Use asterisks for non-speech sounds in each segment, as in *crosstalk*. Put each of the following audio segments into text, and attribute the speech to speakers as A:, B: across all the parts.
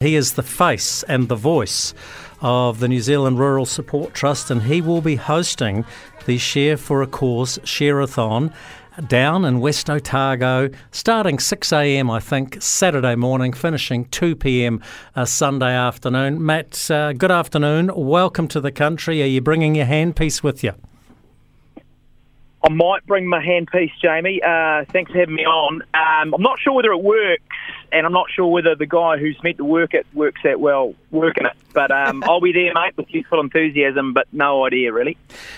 A: He is the face and the voice of the New Zealand Rural Support Trust, and he will be hosting the Shear 4 A Cause Shearathon down in West Otago, starting 6 a.m. I think Saturday morning, finishing 2 p.m. Uh, Sunday afternoon. Matt, uh, good afternoon. Welcome to the country. Are you bringing your handpiece with you?
B: I might bring my handpiece, Jamie. Uh, thanks for having me on. Um, I'm not sure whether it works, and I'm not sure whether the guy who's meant to work it works that well working it. But um, *laughs* I'll be there, mate, with youthful enthusiasm, but no idea really.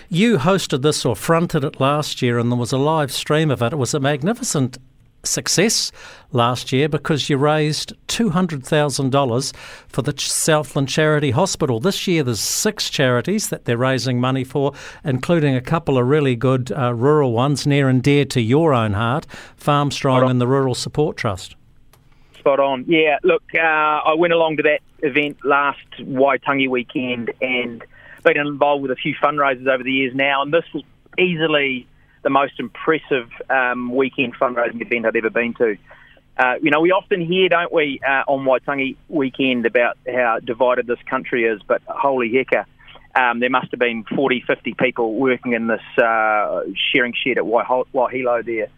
A: You hosted this or fronted it last year, and there was a live stream of it. It was a magnificent success last year because you raised $200,000 for the Southland Charity Hospital. This year there's six charities that they're raising money for, including a couple of really good uh, rural ones near and dear to your own heart, Farmstrong and the Rural Support Trust.
B: Spot on. Yeah, look, uh, I went along to that event last Waitangi weekend and been involved with a few fundraisers over the years now, and this was easily the most impressive um, weekend fundraising event I've ever been to. Uh, you know, we often hear, don't we, uh, on Waitangi weekend about how divided this country is, but holy hecka, um, there must have been 40, 50 people working in this uh, shearing shed at Wahilo there,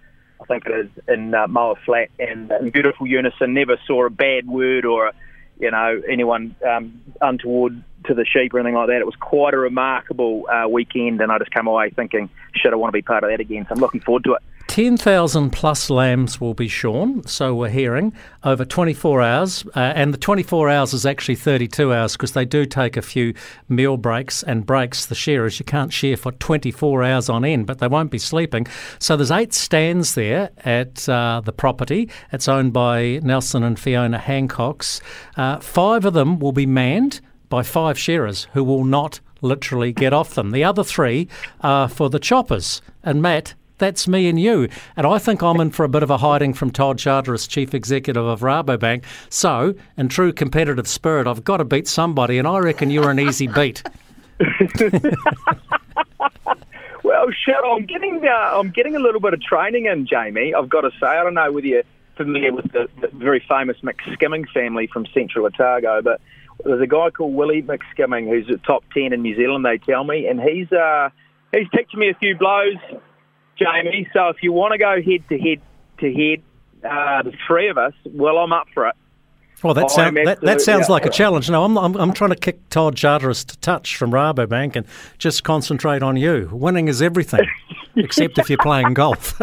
B: I think it is, in uh, Moa Flat, and in beautiful unison, never saw a bad word or, you know, anyone um, untoward to the sheep or anything like that. It was quite a remarkable uh, weekend, and I just came away thinking, should I want to be part of that again? So I'm looking forward to it.
A: 10,000 plus lambs will be shorn, so we're hearing, over 24 hours. Uh, and the 24 hours is actually 32 hours because they do take a few meal breaks and breaks. The shearers, you can't shear for 24 hours on end, but they won't be sleeping. So there's eight stands there at uh, the property. It's owned by Nelson and Fiona Hancocks. Uh, five of them will be manned by five shearers who will not literally get off them. The other three are for the choppers. And Matt, that's me and you. And I think I'm in for a bit of a hiding from Todd Charteris, Chief Executive of Rabobank. So, in true competitive spirit, I've got to beat somebody, and I reckon you're an easy beat. *laughs*
B: well, sure. I'm getting uh, I'm getting a little bit of training in, Jamie. I've got to say, I don't know whether you're familiar with the, the very famous McSkimming family from Central Otago, but there's a guy called Willie McSkimming who's a top ten in New Zealand. They tell me, and he's uh, he's teaching me a few blows, Jamie. So if you want to go head to head to head, uh, the three of us, well, I'm up for it.
A: Well, that, sound, that, that sounds like a challenge. No, I'm, I'm, I'm trying to kick Todd Charteris to touch from Rabobank and just concentrate on you. Winning is everything, *laughs* except if you're playing golf.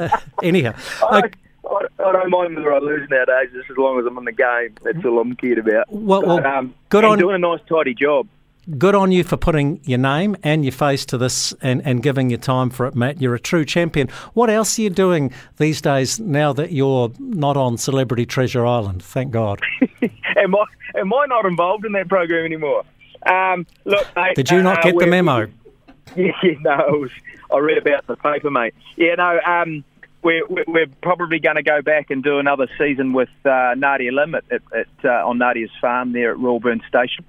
A: *laughs* Anyhow.
B: I, I don't mind whether I lose nowadays, just as long as I'm in the game. That's all I'm cared about.
A: Well, well
B: um,
A: good on
B: doing a nice, tidy job.
A: Good on you for putting your name and your face to this and, and giving your time for it, Matt. You're a true champion. What else are you doing these days now that you're not on Celebrity Treasure Island? Thank God. *laughs*
B: am I am I not involved in that program anymore? Um, look, mate,
A: did you not uh, get the memo? *laughs*
B: Yeah, no, I read about the paper, mate. Yeah, no. Um, we're, we're probably going to go back and do another season with uh, Nadia Lim at, at, at uh, on Nadia's farm there at Royalburn Station.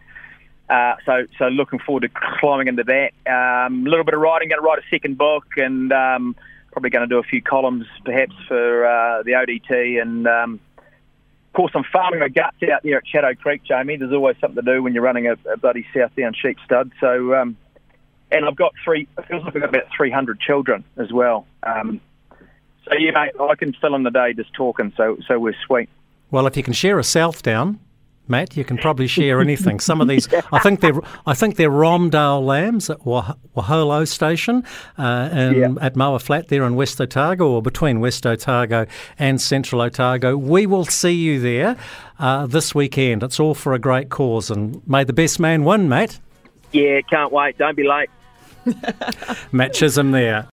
B: Uh, so, so looking forward to climbing into that. Um, a little bit of writing, going to write a second book, and um, probably going to do a few columns perhaps for uh, the ODT. And um, of course, I'm farming my guts out there at Shadow Creek, Jamie. There's always something to do when you're running a, a bloody South Down sheep stud. So, um, and I've got three. It feels like I've got about 300 children as well. Um, so yeah, mate, I can fill in the day just talking. So so we're sweet.
A: Well, if you can shear a Southdown, Matt, you can probably shear anything. Some of these, *laughs* I think they're, I think they're Romdale lambs at Wah- Waholo Station, uh, and yeah. at Moa Flat there in West Otago, or between West Otago and Central Otago. We will see you there uh, this weekend. It's all for a great cause, and may the best man win, Matt.
B: Yeah, can't wait. Don't be late. *laughs*
A: Matt Chisholm there.